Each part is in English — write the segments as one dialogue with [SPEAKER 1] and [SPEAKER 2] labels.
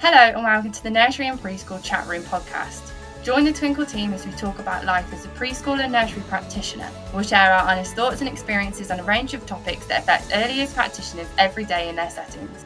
[SPEAKER 1] Hello and welcome to the Nursery and Preschool Chat Room podcast. Join the Twinkl team as we talk about life as a preschool and nursery practitioner. We'll share our honest thoughts and experiences on a range of topics that affect early years practitioners every day in their settings.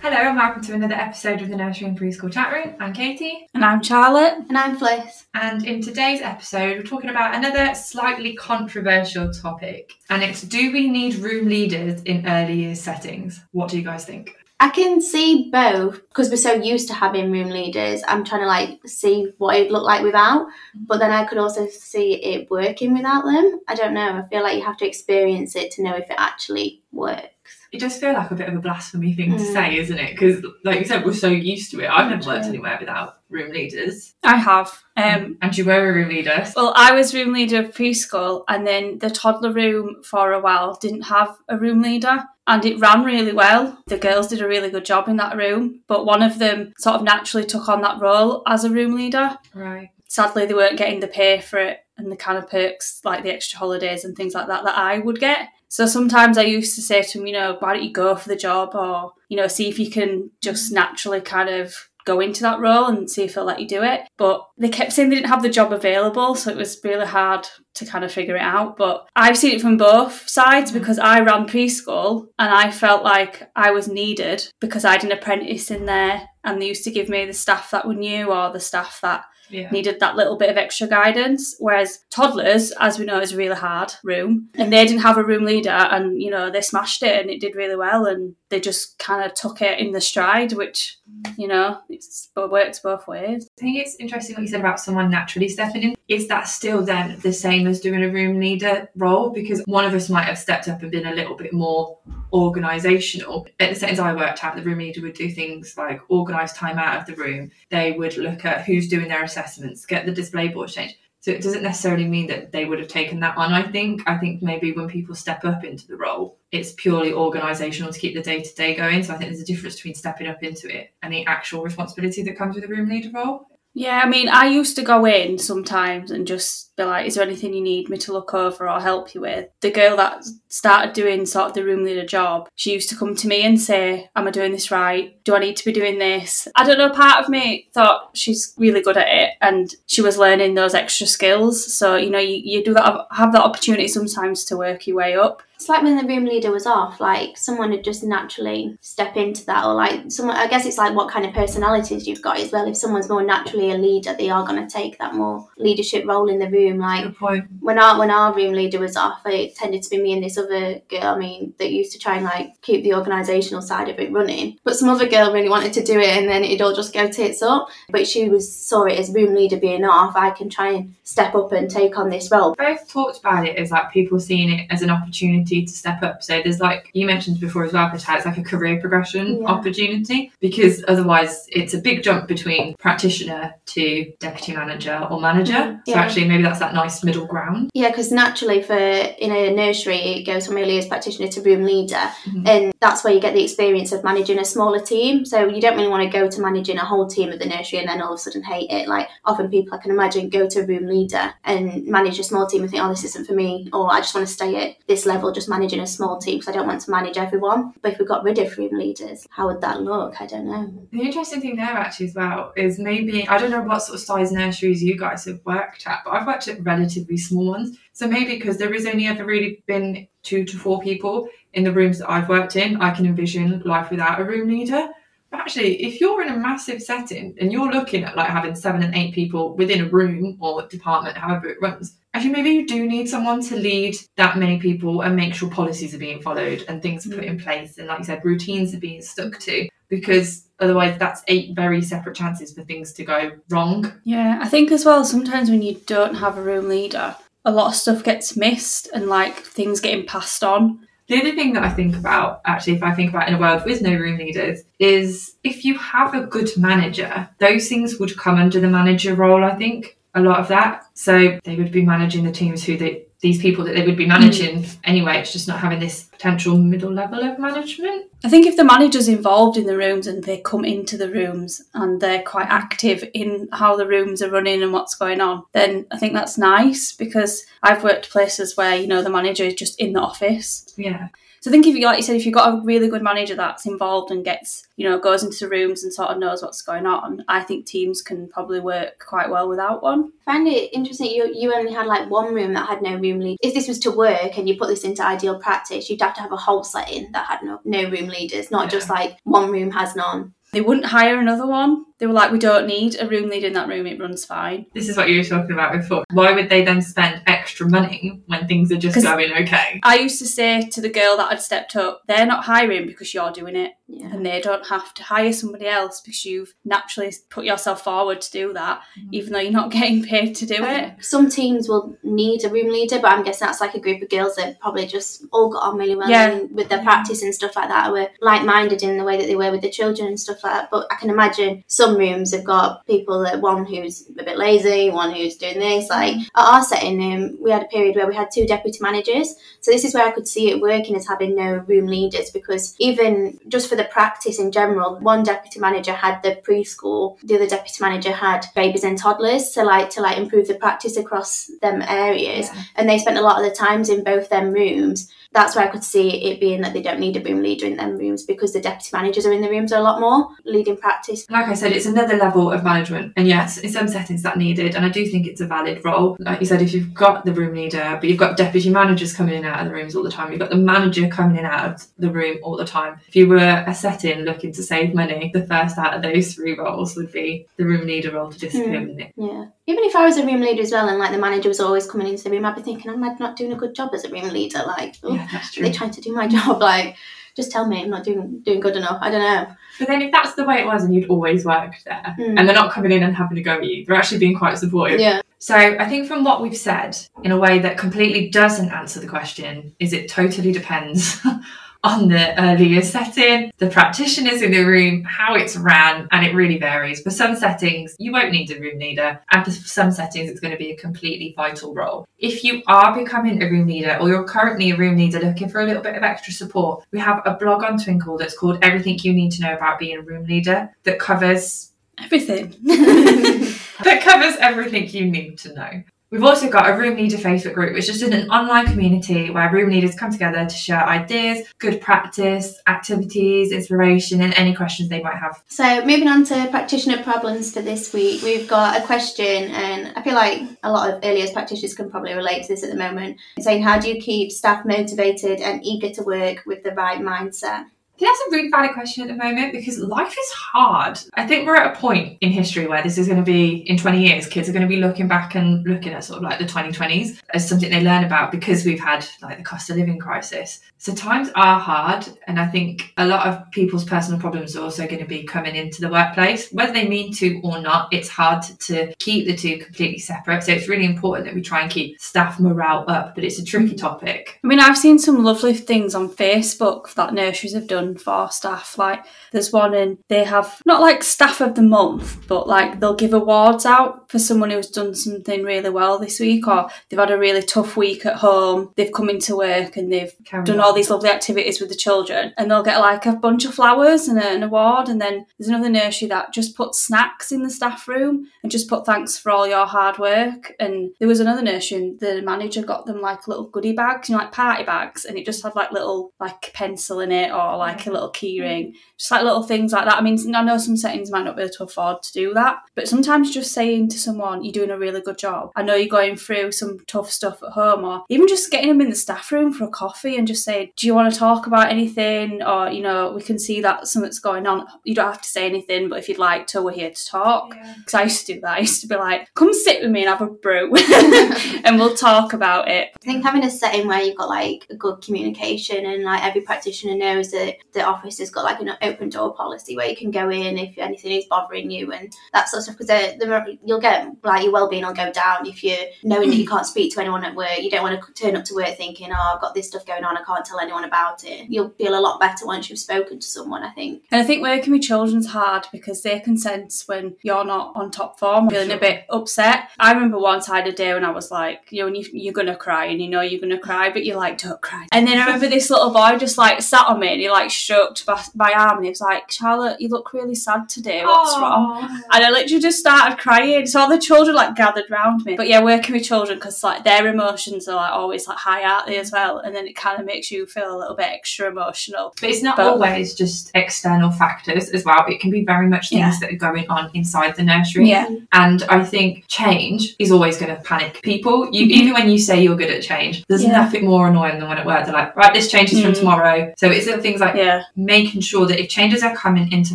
[SPEAKER 2] Hello and welcome to another episode of the Nursery and Preschool Chat Room. I'm Katie,
[SPEAKER 3] And I'm Charlotte.
[SPEAKER 4] And I'm Fliss.
[SPEAKER 2] and in today's episode, we're talking about another slightly controversial topic, and it's do we need room leaders in early years settings? What do you guys think?
[SPEAKER 4] I can see both because we're so used to having room leaders. I'm trying to like see what it'd look like without, but then I could also see it working without them. I don't know. I feel like you have to experience it to know if it actually works.
[SPEAKER 2] It does feel like a bit of a blasphemy thing to
[SPEAKER 4] Mm.
[SPEAKER 2] say, isn't it? Because, like you said, we're so used to it. I've never worked anywhere without room leaders.
[SPEAKER 3] I have. Um,
[SPEAKER 2] and you were a room leader.
[SPEAKER 3] well, I was room leader of preschool, and then the toddler room for a while didn't have a room leader, and it ran really well. The girls did a really good job in that room, but one of them sort of naturally took on that role as a room leader.
[SPEAKER 2] Right.
[SPEAKER 3] Sadly, they weren't getting the pay for it and the kind of perks like the extra holidays and things like that that I would get. So sometimes I used to say to them, you know, why don't you go for the job or, you know, see if you can just naturally kind of go into that role and see if they'll let you do it. But they kept saying they didn't have the job available, so it was really hard to kind of figure it out. But I've seen it from both sides mm-hmm. because I ran preschool and I felt like I was needed because I had an apprentice in there and they used to give me the staff that were new or the staff that
[SPEAKER 2] Yeah.
[SPEAKER 3] needed that little bit of extra guidance. Whereas toddlers, as we know, is a really hard room, and they didn't have a room leader, and you know they smashed it and it did really well, and they just kind of took it in the stride, which you know it's, it works both ways.
[SPEAKER 2] I think it's interesting what you said about someone naturally stepping in. Is that still then the same as doing a room leader role? Because one of us might have stepped up and been a little bit more organisational. At the settings I worked at, the room leader would do things like organise time out of the room. They would look at who's doing their assessments, get the display board changed. So it doesn't necessarily mean that they would have taken that on. I think I think maybe when people step up into the role, it's purely organisational to keep the day to day going. So I think there's a difference between stepping up into it and the actual responsibility that comes with a room leader role.
[SPEAKER 3] Yeah, I mean, I used to go in sometimes and just be like, "Is there anything you need me to look over or help you with?" The girl that started doing sort of the room leader job, she used to come to me and say, "Am I doing this right? Do I need to be doing this?" I don't know. Part of me thought she's really good at it, and she was learning those extra skills. So you know, you, you do that have that opportunity sometimes to work your way up.
[SPEAKER 4] It's like when the room leader was off, like someone would just naturally step into that, or like someone. I guess it's like what kind of personalities you've got as well. If someone's more naturally a leader, they are going to take that more leadership role in the room. Like when our when our room leader was off, it tended to be me and this other girl. I mean, that used to try and like keep the organisational side of it running. But some other girl really wanted to do it, and then it'd all just go tits up. But she was saw it as room leader being off. I can try and step up and take on this role.
[SPEAKER 2] both talked about it as like people seeing it as an opportunity to step up. So there's like you mentioned before as well, Patel, it's like a career progression
[SPEAKER 4] Yeah.
[SPEAKER 2] opportunity because otherwise it's a big jump between practitioner to deputy manager or manager.
[SPEAKER 4] Mhm.
[SPEAKER 2] So actually maybe that's that nice middle ground.
[SPEAKER 4] Yeah, because naturally, for in a nursery, it goes from early years practitioner to room leader,
[SPEAKER 2] Mhm.
[SPEAKER 4] and that's where you get the experience of managing a smaller team. So you don't really want to go to managing a whole team at the nursery and then all of a sudden hate it. Like often people I can imagine go to a room leader and manage a small team and think, oh, this isn't for me, or I just want to stay at this level, just managing a small team because I don't want to manage everyone. But if we got rid of room leaders, how would that look? I don't know.
[SPEAKER 2] The interesting thing there actually as well is maybe I don't know what sort of size nurseries you guys have worked at, but I've worked at relatively small ones. So maybe because there has only ever really been two to four people in the rooms that I've worked in, I can envision life without a room leader. But actually, if you're in a massive setting and you're looking at like having seven and eight people within a room or department, however it runs, actually maybe you do need someone to lead that many people and make sure policies are being followed and things are put mm. in place and like you said, routines are being stuck to because otherwise that's eight very separate chances for things to go wrong.
[SPEAKER 3] Yeah, I think as well, sometimes when you don't have a room leader, a lot of stuff gets missed and like things getting passed on.
[SPEAKER 2] The other thing that I think about, actually, if I think about in a world with no room leaders, is if you have a good manager, those things would come under the manager role, I think, a lot of that. So they would be managing the teams who they these people that they would be managing mm. anyway. It's just not having this potential middle level of management.
[SPEAKER 3] I think if the manager's involved in the rooms and they come into the rooms and they're quite active in how the rooms are running and what's going on, then I think that's nice because I've worked places where, you know, the manager is just in the office.
[SPEAKER 2] Yeah.
[SPEAKER 3] So I think if you, like you said, if you've got a really good manager that's involved and gets, you know, goes into the rooms and sort of knows what's going on, I think teams can probably work quite well without one.
[SPEAKER 4] I find it interesting you you only had like one room that had no room lead. If this was to work and you put this into ideal practice, you'd have to have a whole setting that had no, no room leaders, not
[SPEAKER 2] Yeah.
[SPEAKER 4] just like one room has none.
[SPEAKER 3] They wouldn't hire another one. They were like, we don't need a room leader in that room, it runs fine.
[SPEAKER 2] This is what you were talking about before. Why would they then spend extra money when things are just going okay?
[SPEAKER 3] I used to say to the girl that had stepped up, they're not hiring because you're doing it.
[SPEAKER 4] Yeah.
[SPEAKER 3] and they don't have to hire somebody else because you've naturally put yourself forward to do that, mm. even though you're not getting paid to do it.
[SPEAKER 4] Some teams will need a room leader, but I'm guessing that's like a group of girls that probably just all got on really well
[SPEAKER 3] Yeah.
[SPEAKER 4] and with their practice and stuff like that. Were like minded in the way that they were with the children and stuff like that. But I can imagine some rooms have got people that one who's a bit lazy, one who's doing this. Like at our setting, um, we had a period where we had two deputy managers. So this is where I could see it working as having no room leaders because even just for the practice in general, one deputy manager had the preschool, the other deputy manager had babies and toddlers. So like to like improve the practice across them areas, and they spent a lot of the times in both them rooms. That's where I could see it being that they don't need a room leader in them rooms because the deputy managers are in the rooms a lot more leading practice.
[SPEAKER 2] Like I said, it's another level of management. And yes, in some settings that needed. And I do think it's a valid role. Like you said, if you've got the room leader, but you've got deputy managers coming in and out of the rooms all the time, you've got the manager coming in and out of the room all the time. If you were a setting looking to save money, the first out of those three roles would be the room leader role to
[SPEAKER 4] hmm.
[SPEAKER 2] with it.
[SPEAKER 4] Yeah. Even if I was a room leader as well, and like the manager was always coming into the room, I'd be thinking, I'm I not doing a good job as a room leader? Like, oh,
[SPEAKER 2] Yeah, that's
[SPEAKER 4] are
[SPEAKER 2] true.
[SPEAKER 4] they trying to do my job? Like, just tell me I'm not doing doing good enough. I don't know.
[SPEAKER 2] But then if that's the way it was and you'd always worked there,
[SPEAKER 4] Mm.
[SPEAKER 2] and they're not coming in and having to go at you, they're actually being quite supportive.
[SPEAKER 4] Yeah.
[SPEAKER 2] So I think from what we've said, in a way that completely doesn't answer the question, is it totally depends on the earlier setting, the practitioners in the room, how it's ran, and it really varies. For some settings, you won't need a room leader, and for some settings, it's going to be a completely vital role. If you are becoming a room leader or you're currently a room leader looking for a little bit of extra support, we have a blog on Twinkl that's called Everything You Need to Know About Being a Room Leader that covers
[SPEAKER 3] Everything.
[SPEAKER 2] that covers everything you need to know. We've also got a room leader Facebook group, which is just an online community where room leaders come together to share ideas, good practice, activities, inspiration, and any questions they might have.
[SPEAKER 4] So moving on to practitioner problems for this week, we've got a question, and I feel like a lot of early years practitioners can probably relate to this at the moment. Saying, how do you keep staff motivated and eager to work with the right mindset?
[SPEAKER 2] That's a really valid question at the moment because life is hard. I think we're at a point in history where this is going to be, in 20 years, kids are going to be looking back and looking at sort of like the 2020s as something they learn about because we've had like the cost of living crisis. So times are hard. And I think a lot of people's personal problems are also going to be coming into the workplace. Whether they mean to or not, it's hard to keep the two completely separate. So it's really important that we try and keep staff morale up, but it's a tricky mm. topic.
[SPEAKER 3] I mean, I've seen some lovely things on Facebook that nurseries have done for staff. Like, there's one and they have not like staff of the month, but like they'll give awards out for someone who's done something really well this week, or they've had a really tough week at home. They've come into work and they've
[SPEAKER 2] Carry
[SPEAKER 3] done
[SPEAKER 2] on.
[SPEAKER 3] all these lovely activities with the children, and they'll get like a bunch of flowers and a, an award. And then there's another nursery that just put snacks in the staff room and just put thanks for all your hard work. And there was another nursery, and the manager got them like little goodie bags, you know, like party bags, and it just had like little like pencil in it or like a little key hmm. ring, just like little things like that. I mean, I know some settings might not be able to afford to do that, but sometimes just saying to someone, "You're doing a really good job. I know you're going through some tough stuff at home," or even just getting them in the staff room for a coffee and just saying, "Do you want to talk about anything?" Or you know, we can see that something's going on. You don't have to say anything, but if you'd like to, we're here to talk. Because I used to do that. I used to be like, "Come sit with me and have a brew, and we'll talk about it."
[SPEAKER 4] I think having a setting where you've got like a good communication and like every practitioner knows that the office has got like an open door policy where you can go in if anything is bothering you and that sort of stuff because the, you'll get like your well-being will go down if you're knowing that you can't speak to anyone at work you don't want to turn up to work thinking oh I've got this stuff going on I can't tell anyone about it you'll feel a lot better once you've spoken to someone I think
[SPEAKER 3] And I think working with children's hard because they can sense when you're not on top form, feeling a bit upset. I remember once I had a day when I was like, you know, when you, you're gonna cry and you know you're gonna cry, but you're like, don't cry. And then I remember this little boy just like sat on me and he like stroked my, my arm and he was like, Charlotte, you look really sad today. What's wrong? And I literally just started crying. So all the children like gathered round me. But yeah, working with children because like their emotions are like always like high, aren't they as well? And then it kind of makes you feel a little bit extra emotional.
[SPEAKER 2] But it's not
[SPEAKER 3] But-
[SPEAKER 2] always just external factors as well. It can be very much things
[SPEAKER 3] Yeah.
[SPEAKER 2] that are going on inside the nursery.
[SPEAKER 3] Yeah.
[SPEAKER 2] And I think change is always going to panic people. You
[SPEAKER 3] Mhm.
[SPEAKER 2] even when you say you're good at change, there's
[SPEAKER 3] Yeah.
[SPEAKER 2] nothing more annoying than when at work they're like, right, this changes from
[SPEAKER 3] Mm.
[SPEAKER 2] tomorrow. So it's little things like
[SPEAKER 3] Yeah.
[SPEAKER 2] Making sure that if changes are coming into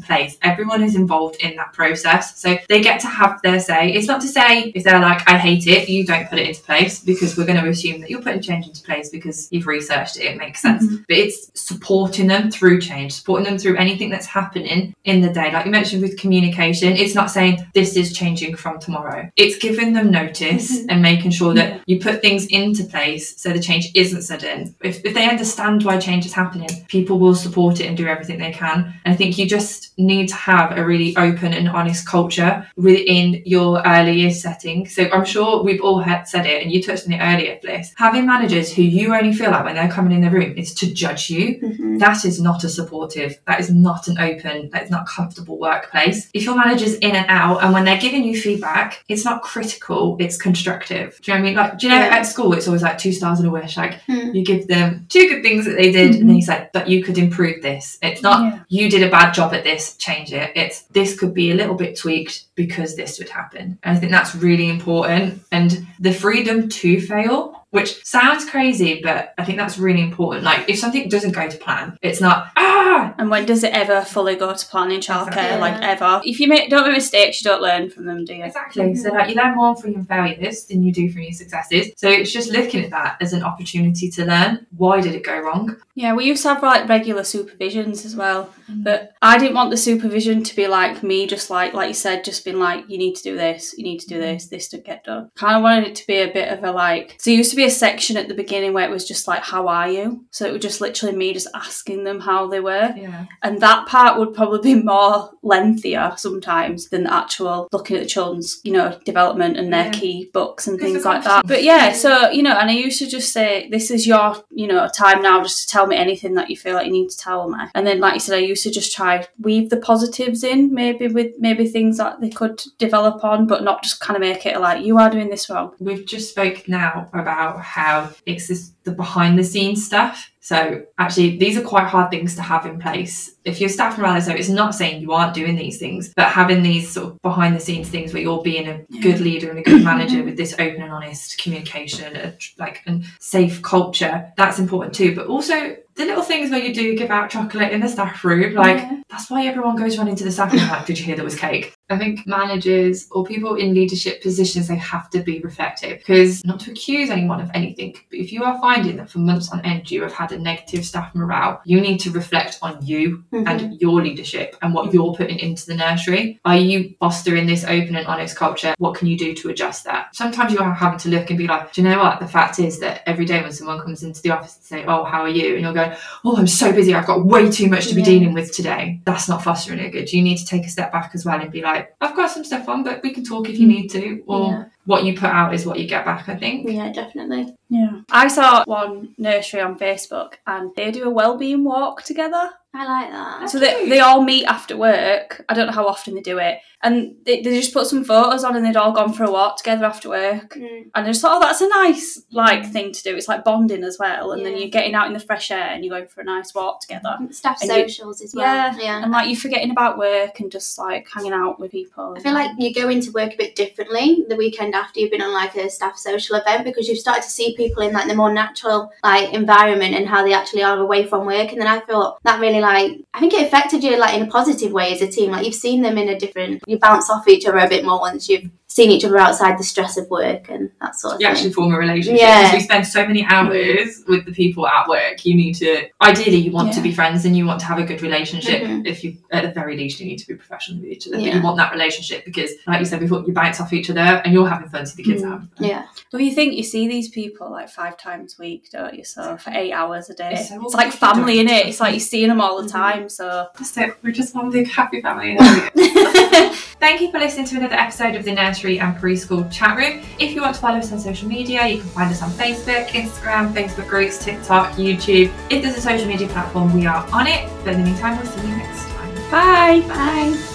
[SPEAKER 2] place, everyone is involved in that process. So they get to have their say. It's not to say if they're like, I hate it, you don't put it into place because we're going to assume that you're putting change into place because you've researched it, it makes sense. Mm-hmm. But it's supporting them through change, supporting them through anything that's happening in the day. Like you mentioned with communication, it's not saying this is changing from tomorrow. It's giving them notice mm-hmm. and making sure that
[SPEAKER 3] Yeah.
[SPEAKER 2] you put things into place so the change isn't sudden. If, if they understand why change is happening, people will support it and do everything they can. And I think you just need to have a really open and honest culture within your early years setting. So I'm sure we've all had, said it, and you touched on it earlier, Fliss. Having managers who you only feel like when they're coming in the room is to judge you
[SPEAKER 4] Mhm.
[SPEAKER 2] that is not a supportive, that is not an open, that is not a comfortable workplace. If your manager's in and out and when they're giving you feedback, it's not critical, it's constructive. Do you know what I mean? Like, do you know
[SPEAKER 4] Yeah.
[SPEAKER 2] at school it's always like two stars and a wish? Like
[SPEAKER 4] Hmm.
[SPEAKER 2] you give them two good things that they did and then you say, but you could improve this. It's not
[SPEAKER 3] Yeah.
[SPEAKER 2] you did a bad job at this, change it. It's this could be a little bit tweaked because this would happen. And I think that's really important. And the freedom to fail which sounds crazy, but I think that's really important. Like, if something doesn't go to plan, it's not, ah,
[SPEAKER 3] And when does it ever fully go to plan in childcare?
[SPEAKER 2] Exactly.
[SPEAKER 3] Like ever. If you make don't make mistakes, you don't learn from them, do you?
[SPEAKER 2] Exactly. So like you learn more from your failures than you do from your successes. So it's just looking at that as an opportunity to learn. Why did it go wrong?
[SPEAKER 3] Yeah, we used to have like regular supervisions as well,
[SPEAKER 2] Mm.
[SPEAKER 3] but I didn't want the supervision to be like me, just like like you said, just being like, you need to do this, you need to do this, this to get done. Kind of wanted it to be a bit of a like. So there used to be a section at the beginning where it was just like, how are you? So it was just literally me just asking them how they were,
[SPEAKER 2] Yeah.
[SPEAKER 3] and that part would probably be more lengthier sometimes than the actual looking at the children's, you know, development and their
[SPEAKER 2] Yeah.
[SPEAKER 3] key books and things like that. But yeah, so you know, and I used to just say, "This is your, you know, time now, just to tell me anything that you feel like you need to tell me." And then, like you said, I used to just try weave the positives in, maybe with maybe things that they could develop on, but not just kind of make it like you are doing this wrong.
[SPEAKER 2] We've just spoke now about how it's this, the behind the scenes stuff. So actually, these are quite hard things to have in place. If your staff morale is low, it's not saying you aren't doing these things, but having these sort of behind the scenes things where you're being a
[SPEAKER 3] Yeah.
[SPEAKER 2] good leader and a good manager with this open and honest communication, a, like and safe culture, that's important too. But also the little things where you do give out chocolate in the staff room, like
[SPEAKER 3] Yeah.
[SPEAKER 2] that's why everyone goes running to the staff room. Like, did you hear there was cake? I think managers or people in leadership positions they have to be reflective because not to accuse anyone of anything, but if you are finding that for months on end you have had a negative staff morale, you need to reflect on you
[SPEAKER 4] Mhm.
[SPEAKER 2] and your leadership and what you're putting into the nursery. Are you fostering this open and honest culture? What can you do to adjust that? Sometimes you are having to look and be like, do you know what? The fact is that every day when someone comes into the office and say, oh, how are you? And you're going, oh, I'm so busy. I've got way too much to be
[SPEAKER 3] Yeah.
[SPEAKER 2] dealing with today. That's not fostering it good. You need to take a step back as well and be like, I've got some stuff on, but we can talk if you need to. Or
[SPEAKER 4] Yeah.
[SPEAKER 2] what you put out is what you get back, I think.
[SPEAKER 4] Yeah, definitely.
[SPEAKER 3] Yeah. I saw one nursery on Facebook and they do a wellbeing walk together.
[SPEAKER 4] I like that.
[SPEAKER 3] So they, they all meet after work. I don't know how often they do it. And they, they just put some photos on and they'd all gone for a walk together after work.
[SPEAKER 4] Mm.
[SPEAKER 3] And I just thought, oh, that's a nice like thing to do. It's like bonding as well. And then you're getting out in the fresh air and you're going for a nice walk together.
[SPEAKER 4] Staff
[SPEAKER 3] And you-
[SPEAKER 4] socials as well.
[SPEAKER 3] Yeah.
[SPEAKER 4] yeah.
[SPEAKER 3] And like you're forgetting about work and just like hanging out with people.
[SPEAKER 4] I feel like you go into work a bit differently the weekend after you've been on like a staff social event because you've started to see people in like the more natural like environment and how they actually are away from work. And then I feel that really like I think it affected you like in a positive way as a team. Like you've seen them in a different you bounce off each other a bit more once you've seen each other outside the stress of work and that sort of
[SPEAKER 2] You
[SPEAKER 4] thing.
[SPEAKER 2] actually form a relationship.
[SPEAKER 4] Yeah.
[SPEAKER 2] Because we spend so many hours with the people at work. You need to, ideally, you want to be friends and you want to have a good relationship.
[SPEAKER 4] Mhm.
[SPEAKER 2] If you, at the very least, you need to be professional with each other. But you want that relationship because, like you said before, you bounce off each other and you're having fun, so the kids
[SPEAKER 3] Mm.
[SPEAKER 2] are fun.
[SPEAKER 4] Yeah.
[SPEAKER 3] well you think you see these people like five times a week, don't you? So for eight hours a day.
[SPEAKER 2] It's
[SPEAKER 3] It's, like family in it. It's like you're seeing them all the
[SPEAKER 2] Mhm.
[SPEAKER 3] time. So
[SPEAKER 2] That's it. We're just one big happy family. Thank you for listening to another episode of the Nursery and Preschool Chat Room. If you want to follow us on social media, you can find us on Facebook, Instagram, Facebook groups, TikTok, YouTube. If there's a social media platform, we are on it. But in the meantime, we'll see you next time.
[SPEAKER 3] Bye.
[SPEAKER 4] Bye.